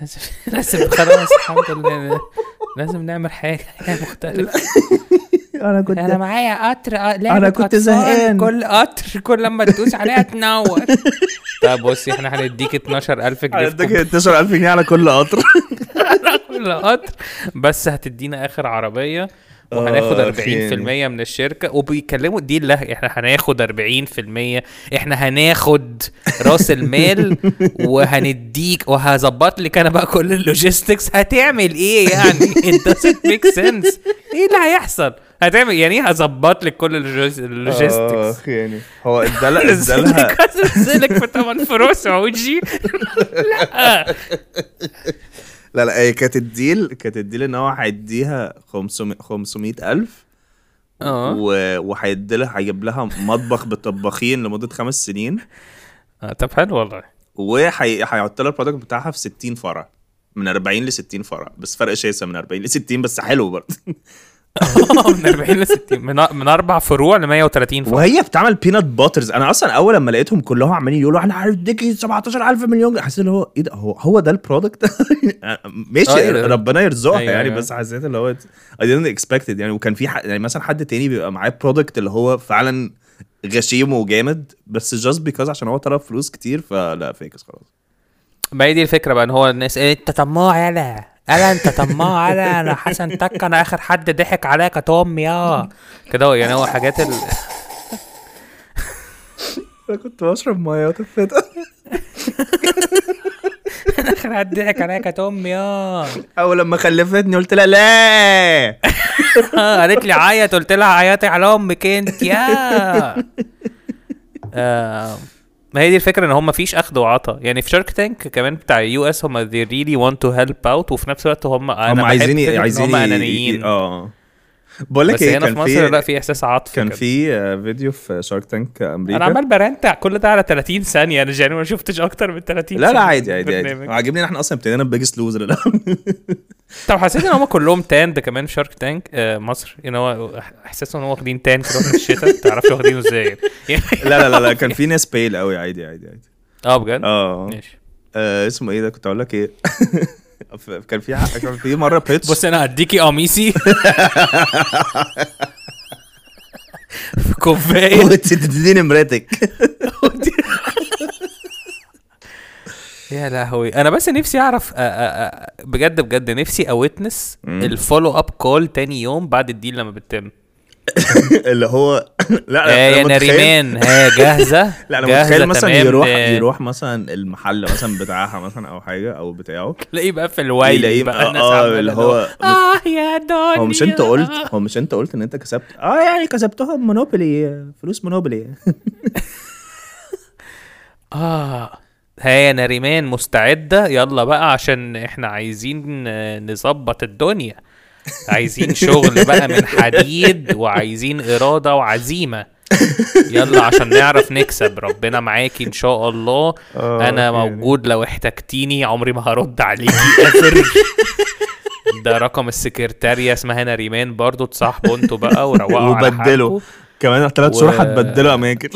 لازم لازم خلاص الحمد لله. لازم نعمل حاجة. مختلفه أنا كنت أنا معايا قطر آه، لعبة أنا كنت زهقان. كل قطر كل لما تدوس عليها تنور. طب بصي إحنا هنديك 12000 جنيه كوب- 12000 جنيه على كل قطر. كل قطر. بس هتدينا آخر عربية. وهناخد آه، 40% من الشركة وبيكلموا دي الله إحنا هناخد 40% إحنا هناخد رأس المال وهنديك وهظبط لك أنا بقى كل اللوجيستكس. هتعمل إيه يعني؟ It doesn't make sense. إيه اللي هيحصل؟ هتعمل يعني إيه هظبط لك كل اللوجيستكس؟ اخ يعني هو ادالها ادالها انزلك في 8 فروس عوجي. لا. لا لا هي كانت الديل. كانت الديل إن هو هيديها 500 500000 آه. و- وهيديلها هيجيب لها مطبخ بالطباخين لمدة خمس سنين. آه، طب حلو والله. وهيحط لها البرودكت بتاعها في 60 فرع. من 40 ل 60 فرع. بس فرق شاسع من 40 ل 60 بس حلو برضه. من 40 ل 60 من من أربع فروع ل 130 فرع وهي بتعمل peanut butters أنا أصلا أول لما لقيتهم كلهم عمالين يقولوا أنا هديكي 17000 مليون. حسيت اللي هو إيه ده؟ هو هو ده ال product ماشي آه، إيه؟ ربنا يرزقها أيوة، يعني أيوة. بس حسيت اللي هو I didn't expect it. يعني وكان في ح- يعني مثلا حد تاني بيبقى معاه product اللي هو فعلا غشيم وجامد بس just because عشان هو طلب فلوس كتير فلا فيكس خلاص. ما هي دي الفكرة بقى إن هو الناس إيه أنت طماع يلا ألا أنت طماع؟ يلا أنا حسن تك أنا آخر حد ضحك عليا كانت امي آه كده يعني هو حاجات ال... أنا كنت بشرب مية وتفت. آخر هتضحك عليا كانت امي آه أو لما خلفتني قلت لها لا. قالت لي عيط. قلت لها عيطي على أمك أنت يا. آه، ما هي دي الفكرة إن هم مفيش اخد وعطا يعني في شارك تانك كمان بتاع يو اس هم they really want to help out وفي نفس الوقت هم أنا هم عايزين عايزين هم أنانيين. آه. بقول لك بس إيه هنا في كان مصر لا في إحساس عاطفي كان. في آه، فيديو في شارك تانك أمريكا. أنا عمال برنتع كل ده على 30 ثانية أنا يعني ما شفتش أكتر من 30 لا لا عادي عادي عادي. عاجبني إن إحنا أصلا ابتدينا بيجست لوزر طب حسيت إن هم كلهم تاند كمان في شارك تانك آه مصر. ان هو احساس إن هم واخدين تان كده في الشتاء. تعرفش واخدينه إزاي. يعني لا لا لا لا كان في ناس بيل قوي عادي عادي عادي. آه بجد؟ آه. ماشي. آه، اسمه إيه ده؟ كنت أقول لك إيه؟ كان في كان في مرة بيتش بص أنا هديكي قميصي. في كوباية. وانت تديني مراتك. يا لهوي. أنا بس نفسي أعرف آه، آه، آه، بجد بجد نفسي اويتنس مم. الفولو اب كول تاني يوم بعد الديل لما بتتم. اللي هو لا آه يا نريمان. ها جاهزة؟ لا أنا متخيل مثلا يروح ل- يروح مثلا المحل مثلا بتاعها مثلا أو حاجة أو بتاعه. تلاقيه بقى في يلاقيه بقى الناس آه اللي هو آه يا دنيا. هو مش أنت قلت هو مش أنت قلت إن أنت كسبت؟ آه يعني كسبتها مونوبولي فلوس مونوبولي. آه. ها يا نريمان مستعدة؟ يلا بقى عشان إحنا عايزين نظبط الدنيا. عايزين شغل بقى من حديد وعايزين إرادة وعزيمة. يلا عشان نعرف نكسب. ربنا معاكي إن شاء الله. آه، أنا. موجود لو احتجتيني عمري ما هرد عليكي ده رقم السكرتارية اسمها نريمان برضو تصاحبوا أنتوا بقى وروقوا على وبدلوا. كمان ثلاث شهور هتبدلوا اماكن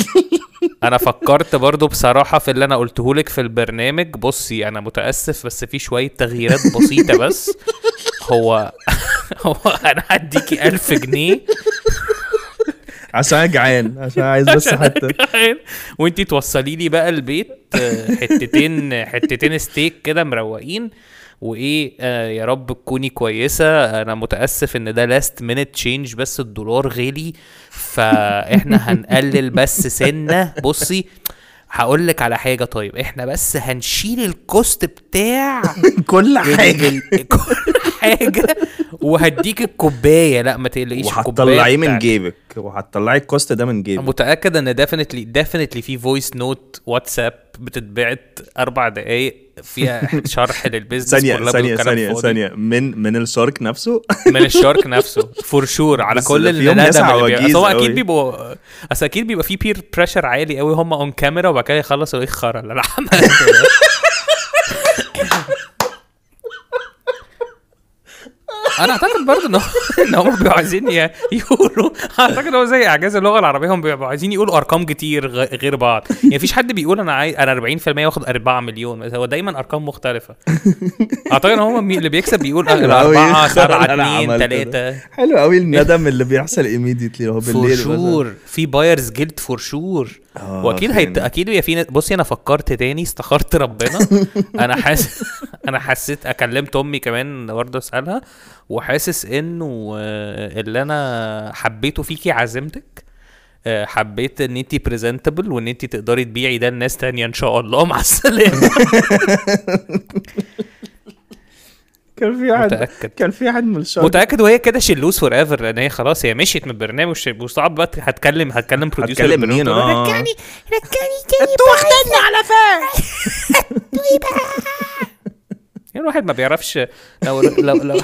أنا فكرت برضو بصراحة في اللي أنا قلته لك في البرنامج. بصي أنا متأسف بس في شوية تغييرات بسيطة بس. هو هو أنا هديكي ألف جنيه. عشان أنا جعان عشان عايز بس أنا جعان. وأنتي توصلي لي بقى البيت حتتين حتتين ستيك كده مروقين. وإيه آه يا رب تكوني كويسة. أنا متأسف إن ده last minute change بس الدولار غلي فإحنا هنقلل بس سنة. بصي هقول لك على حاجة. طيب إحنا بس هنشيل ال cost بتاع كل حاجة. كل حاجة. وهديك الكوباية. لا ما تقلقيش وهتطلعيه من. جيبك. وهتطلعي ال cost ده من جيبك. متأكد إن definitely definitely في voice note واتساب بتتبعت أربع دقايق فيها شرح لل business ثانية ثانية ثانية. ثانية. من من ال shark نفسه؟ من ال shark نفسه for sure على كل اللي عواجيز أصل هو. أكيد بيبقوا أصل أكيد بيبقى في peer pressure عالي قوي هم on camera وبعد كده يخلصوا إيه الخرا اللي أنا عملته أنا اعتقد برضه ان ان هم بيبقوا عايزين يقولوا اعتقد هو زي اعجاز اللغة العربية هم بيبقوا عايزين يقولوا أرقام كتير غير بعض يعني مفيش حد بيقول أنا عايز أنا 40% واخد 4 مليون هو دايما أرقام مختلفة أعتقد إن هو مي- اللي بيكسب بيقول حلو أوي. الاربعه سبعة أنا اتنين عملت ده. تلاتة حلو قوي الندم اللي بيحصل immediately هو فور بالليل مثلا. شور في بايرز جيلد فور شور وأكيد فين. هيت... أكيد يا في ناس- بصي أنا فكرت تاني استخرت ربنا. أنا حاسس أنا حسيت أنا كلمت أمي كمان برضه أسألها وحاسس إنه آه، اللي أنا حبيته فيكي عزيمتك آه، حبيت إن انت presentable وإن انت تقدري تبيعي ده لناس تانية إن شاء الله. مع السلامة. كان في واحد متأكد. كان في واحد من ال shark متأكد وهي كده she lose forever لأن هي خلاص هي مشيت من البرنامج وصعب بقى هتكلم هتكلم producer هتكلم مين؟ آه. رجعني رجعني تاني أنتوا واخديني على فين! يعني الواحد ما بيعرفش لو لو لو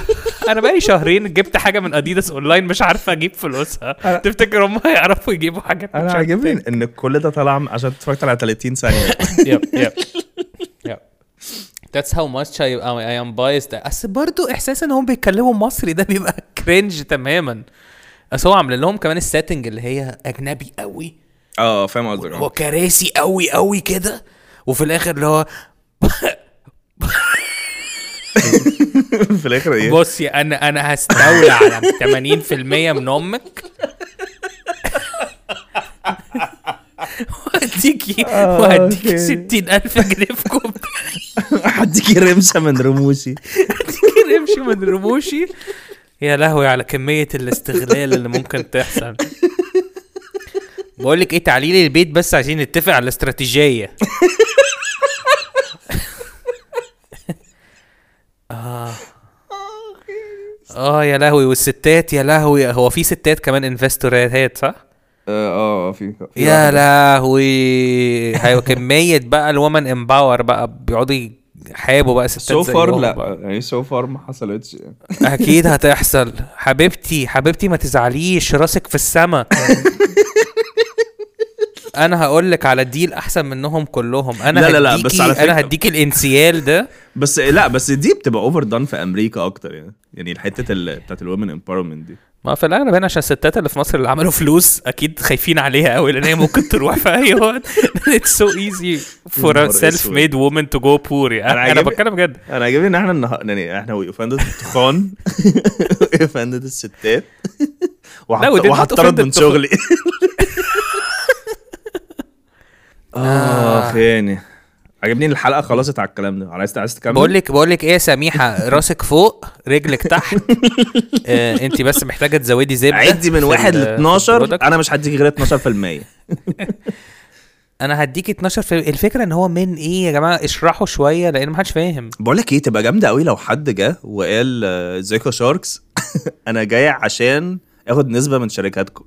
أنا بقالي شهرين جبت حاجة من اديداس اونلاين مش عارفة أجيب فلوسها. تفتكر هم هيعرفوا يجيبوا حاجات أنا عاجبني. إن كل ده طلع عشان اتفرجت على 30 ثانية. yep yep yep. That's how much I, I am biased. بس برضه إحساس إن هم بيتكلموا مصري ده بيبقى cringe تماما. بس هو عامل لهم كمان السيتنج اللي هي أجنبي قوي آه فاهم قصدك. هو آه. كراسي قوي قوي كده. وفي الآخر اللي هو في الآخر إيه؟ بصي أنا أنا هستولى على 80% من أمك. وهديكي آه، وهديكي 60000 جنيه في كوب. هديكي رمشة من رموشي. هديكي رمشة من رموشي. يا لهوي على كمية الاستغلال اللي ممكن تحصل. بقول لك إيه تعليل البيت بس عشان نتفق على الاستراتيجية. آه. آه يا لهوي والستات يا لهوي هو في ستات كمان انفستورات؟ صح؟ آه آه في يا. لهوي كمية بقى الومن امباور بقى بيقعدوا يحابوا بقى ستات so far لا. يعني so far ما حصلتش. أكيد هتحصل حبيبتي حبيبتي ما تزعليش راسك في السما أنا هقول لك على deal أحسن منهم كلهم. أنا لا لا لا، بس على أنا فكرة- هديك الانسيال ده. بس لا بس دي بتبقى overdone في أمريكا أكتر يعني. يعني الحتة ال- بتاعت ال women empowerment دي. ما في الأغلب هنا عشان الستات اللي في مصر اللي عملوا فلوس أكيد خايفين عليها قوي لأن هي ممكن تروح في أي وقت. It's so easy for self. made women to go poor أنا أنا أنا بتكلم بجد. أنا عاجبني إن إحنا يعني إحنا we offended التخان. we offended الستات. وهطرد من. شغلي. آه يعني عجبني إن الحلقة خلصت على الكلام ده. عايز عايز تكمل؟ بقول لك بقول لك إيه يا سميحة؟ راسك فوق رجلك تحت. آه أنت بس محتاجة تزودي زبدة عدي من واحد ل ال- في 12 ال product. أنا مش هديك غير 12% أنا هديك 12 في الفكرة إن هو من إيه يا جماعة؟ اشرحوا شوية لأن ما حدش فاهم. بقول لك إيه تبقى جامدة قوي لو حد جه وقال آه، يا sharks؟ أنا جاي عشان آخد نسبة من شركاتكم.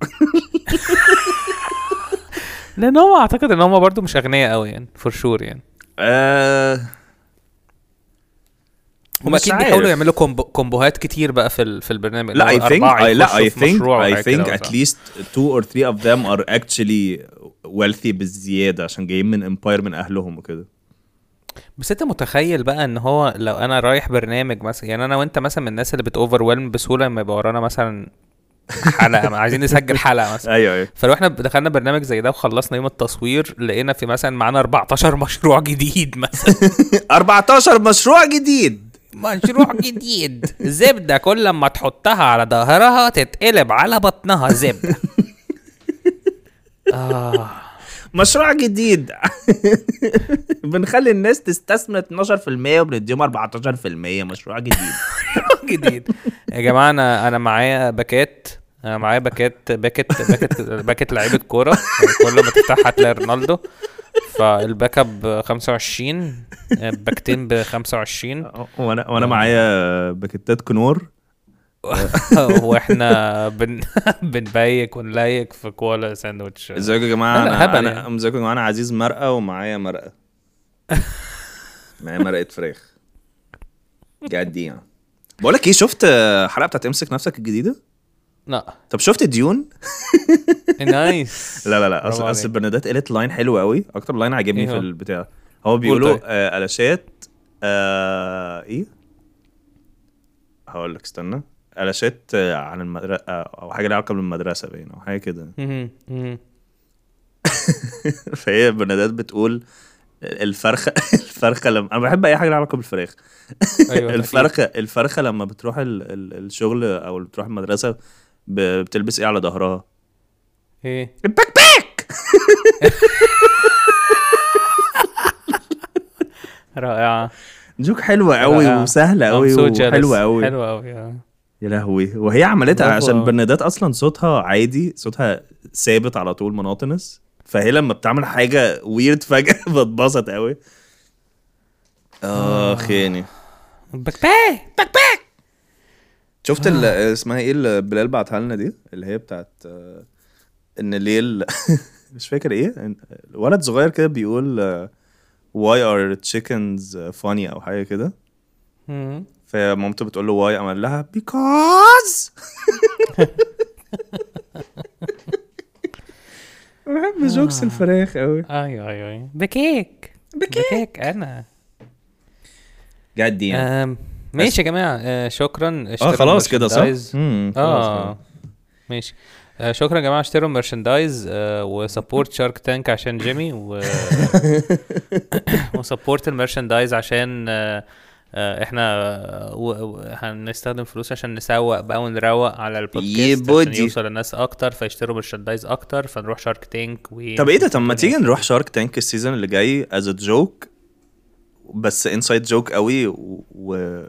لأن هم أعتقد إن هم برضو مش أغنياء قوي يعني for sure يعني آه هم أكيد. بيحاولوا يعملوا combo combo هات كتير بقى في ال- في البرنامج لا هو الأربعة I, لا وحاجة كده think مثلا. at least two or three of them are actually wealthy بالزيادة عشان جايين من امباير من أهلهم وكده بس أنت متخيل بقى إن هو لو أنا رايح برنامج مثلا يعني أنا وأنت مثلا من الناس اللي بتوفر ويلم بسهولة لما يبقى ورانا مثلا حلقة عايزين نسجل حلقة مثلا. أيوه أيوه. فلو إحنا دخلنا برنامج زي ده وخلصنا يوم التصوير لقينا في مثلا معانا 14 مشروع جديد مثلا. 14 مشروع جديد. مشروع جديد. زبدة كل ما تحطها على ظهرها تتقلب على بطنها زبدة. آه. مشروع جديد. بنخلي الناس تستثمر 12% وبنديهم 14% مشروع جديد. جديد. يا جماعة أنا أنا معايا pack ات أنا معايا pack ات packet packet packet لعيبة كورة. كل ما تفتحها هتلاقي رونالدو. فال pack اب ب 25 باكتين ب 25 وأنا وأنا معايا باكيتات كنور وإحنا بن بنبيك ونلايك في كولا ساندوتش. ازيكم يا جماعة؟ أنا أنا يعني. ازيكم يا جماعة؟ أنا عزيز مرقة ومعايا مرقة. معايا مرقة فراخ. قاعد دي يعني. بقول لك إيه شفت حلقة بتاعت امسك نفسك الجديدة؟ لا. طب شفت ديون؟ نايس. لا لا لا. أصل أصل. برنادات قالت لاين حلو قوي أكتر لاين عجبني إيه في؟ البتاع. هو بيقولوا طيب. آه قلاشات آه إيه؟ هقول لك استنى. قلشات آه عن المدرسة أو حاجة ليها علاقة بالمدرسة باين أو حاجة كده. فهي برنادات بتقول الفرخه الفرخه لما أنا بحب أي حاجة ليها علاقة بالفراخ أيوه الفرخة الفرخة لما بتروح ال... ال... الشغل أو بتروح المدرسة ب... بتلبس إيه على ظهرها إيه ال backpack رائعة joke حلوة قوي. وسهلة قوي. وحلوة قوي حلوة قوي آه. يا لهوي. وهي عملتها عشان. برنادات أصلا صوتها عادي صوتها ثابت على طول monotonous فهي لما بتعمل حاجة ويرد فجأة بتبسط قوي. اخ يعني backpack شفت ال- اسمها إيه اللي بلال بعتها لنا دي؟ اللي هي بتاعت آه، إن ليل. مش فاكر إيه. إن- ولد صغير كده بيقول آه، why are chickens funny أو حاجة كده. فمامته بتقول له why قام قال لها because. بحب jokes الفراخ قوي أيوه أيوه أيوه بكيك. بكيك. أنا. قاعد دي يعني ماشي يا جماعة. آه، شكرا. آه خلاص كده صح؟ آه. ماشي. آه شكرا يا جماعة. اشتروا merchandise آه و support شارك تانك عشان جيمي و و support ال merchandise عشان آه آه إحنا آه، و... و... هنستخدم فلوس عشان نسوق بقى ونروق على البودكاست عشان. يوصل للناس أكتر فيشتروا merchandise أكتر فنروح شارك تانك و طب إيه ده طب ما تيجي نروح شارك تانك ال season اللي جاي as joke بس inside joke قوي و.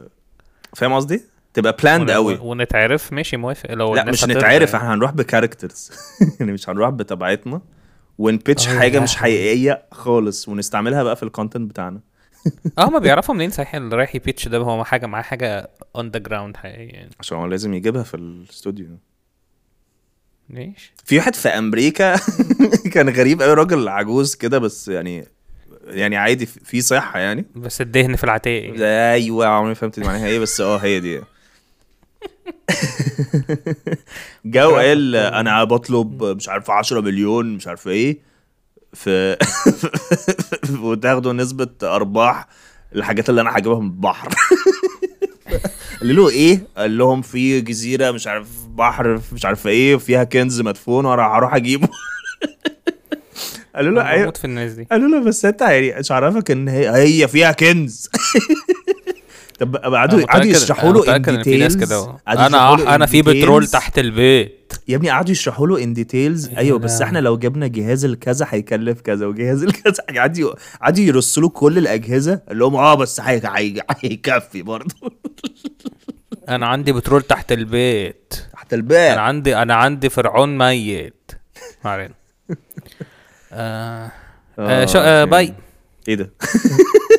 فاهم قصدي؟ تبقى planned قوي ونتعرف ماشي موافق لو لا الناس مش نتعرف يعني. إحنا هنروح ب characters يعني مش هنروح بطبيعتنا ون pitch آه، حاجة مش. حقيقية خالص ونستعملها بقى في ال content بتاعنا آه ما بيعرفوا منين صحيح اللي رايح ي pitch ده؟ هو حاجة معاه حاجة on the ground حقيقي يعني عشان هو لازم يجيبها في الاستوديو. ماشي. في واحد في أمريكا كان غريب قوي راجل عجوز كده بس يعني يعني عادي في صحة يعني. بس الدهن في العتاق أيوه عمري ما فهمت معناها إيه بس آه هي دي. جو قال أنا بطلب مش عارف 10 مليون مش عارف إيه. في وتاخدوا نسبة أرباح الحاجات اللي أنا هجيبها من البحر. قال له إيه؟ قال لهم في جزيرة مش عارف بحر مش عارف إيه فيها كنز مدفون وأنا هروح أجيبه. قالوا له أيوه. في الناس دي. قالوا له بس أنت يعني مش عارفك إن هي هي فيها كنز. طب قعدوا قعدوا يشرحوا أنا له in details أنا أنا في بترول تحت البيت. يا ابني قعدوا يشرحوا له in details أيوه بس. إحنا لو جبنا جهاز الكذا هيكلف كذا وجهاز الكذا قعدوا قعدوا يرصوا له كل الأجهزة قال لهم آه بس هي- هي- هيكفي برضه. أنا عندي بترول تحت البيت. تحت الباب أنا عندي أنا عندي فرعون ميت. ما علينا. آه آه شو آه أوكي. باي. إيه ده؟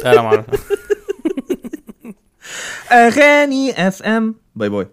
أنا ما اعرف اغاني اف ام باي باي